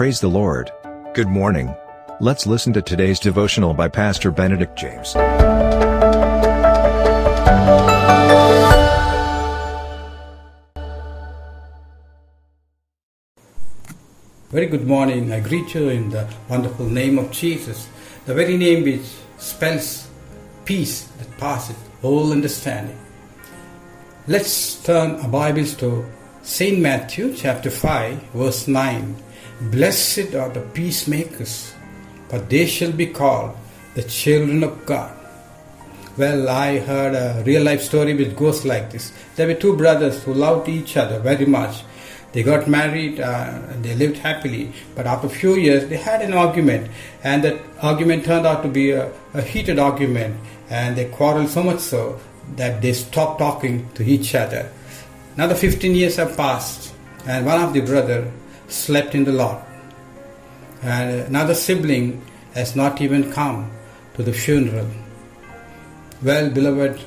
Praise the Lord. Good morning. Let's listen to today's devotional by Pastor Benedict James. Very good morning. I greet you in the wonderful name of Jesus, the very name which spells peace that passeth all understanding. Let's turn our Bibles to St. Matthew chapter 5, verse 9. Blessed are the peacemakers, for they shall be called the children of God. Well, I heard a real life story which goes like this. There were two brothers who loved each other very much. They got married uh, and they lived happily, but after a few years they had an argument, and that argument turned out to be a, a heated argument, and they quarreled so much so that they stopped talking to each other. Another 15 years have passed, and one of the brother slept in the lot. And another sibling has not even come to the funeral. Well, beloved,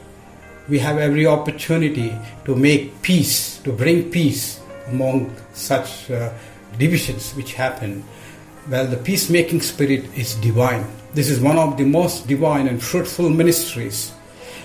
we have every opportunity to make peace, to bring peace among such uh, divisions which happen. Well, the peacemaking spirit is divine. This is one of the most divine and fruitful ministries.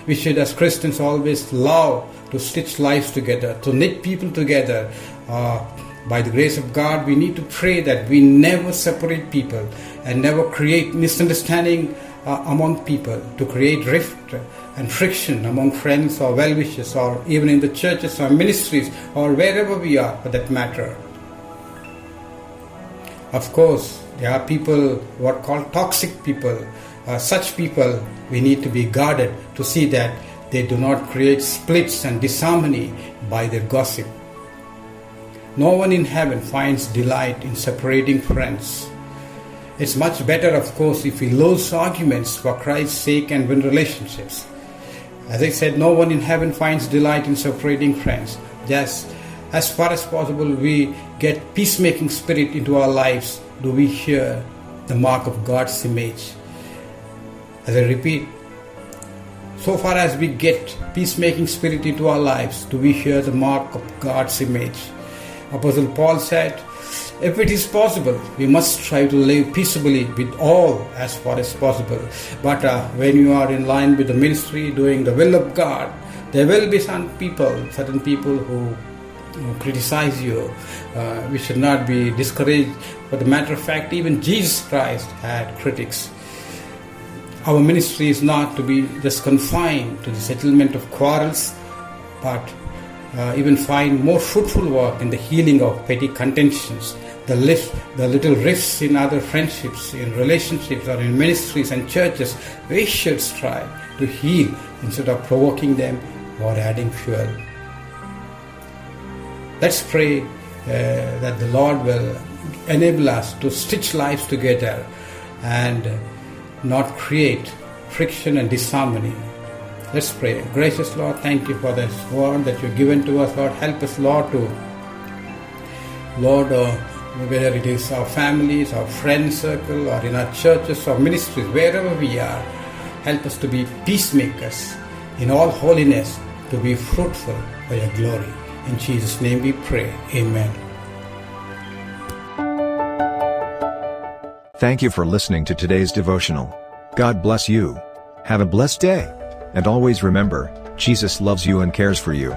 We should, as Christians, always love to stitch lives together, to knit people together. Uh, by the grace of God, we need to pray that we never separate people and never create misunderstanding uh, among people, to create rift and friction among friends or well wishers, or even in the churches or ministries, or wherever we are for that matter. Of course, there are people who are called toxic people. Uh, such people we need to be guarded to see that they do not create splits and disharmony by their gossip. No one in heaven finds delight in separating friends. It's much better, of course, if we lose arguments for Christ's sake and win relationships. As I said, no one in heaven finds delight in separating friends. Just as far as possible, we get peacemaking spirit into our lives. Do we hear the mark of God's image? As I repeat, so far as we get peacemaking spirit into our lives, do we hear the mark of God's image? Apostle Paul said, if it is possible, we must try to live peaceably with all as far as possible. But uh, when you are in line with the ministry, doing the will of God, there will be some people, certain people who criticize you. Uh, we should not be discouraged. For the matter of fact, even Jesus Christ had critics. Our ministry is not to be just confined to the settlement of quarrels, but uh, even find more fruitful work in the healing of petty contentions, the, lift, the little rifts in other friendships, in relationships, or in ministries and churches. We should strive to heal instead of provoking them or adding fuel. Let's pray uh, that the Lord will enable us to stitch lives together and not create friction and disharmony Let's pray. Gracious Lord, thank you for this word that you've given to us. Lord, help us, Lord, to, Lord, uh, whether it is our families, our friend circle, or in our churches or ministries, wherever we are, help us to be peacemakers in all holiness, to be fruitful for your glory. In Jesus' name we pray. Amen. Thank you for listening to today's devotional. God bless you. Have a blessed day. And always remember, Jesus loves you and cares for you.